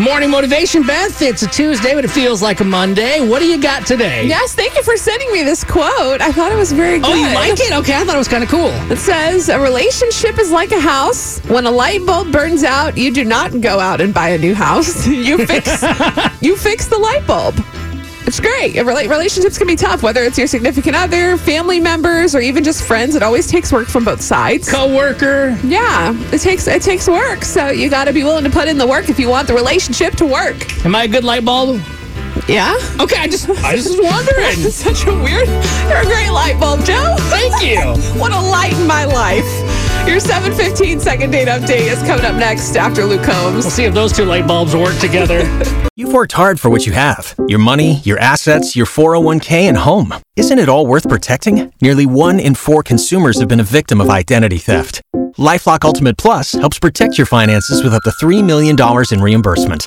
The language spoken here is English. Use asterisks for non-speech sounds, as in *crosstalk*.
Morning motivation, Beth. It's a Tuesday, but it feels like a Monday. What do you got today? Yes, thank you for sending me this quote. I thought it was very good. Oh, you like it? Okay, I thought it was kind of cool. It says, A relationship is like a house. When a light bulb burns out, you do not go out and buy a new house. *laughs* You fix *laughs* you fix the light bulb. It's great. Relationships can be tough, whether it's your significant other, family members, or even just friends. It always takes work from both sides. Coworker. Yeah, it takes it takes work. So you got to be willing to put in the work if you want the relationship to work. Am I a good light bulb? Yeah. Okay, I just I just was wondering. *laughs* Such a weird. You're a great light bulb, Joe. Thank you. *laughs* what a light in my life. Your 715 second date update is coming up next after Luke Combs. We'll see if those two light bulbs work together. *laughs* You've worked hard for what you have your money, your assets, your 401k, and home. Isn't it all worth protecting? Nearly one in four consumers have been a victim of identity theft. Lifelock Ultimate Plus helps protect your finances with up to $3 million in reimbursement.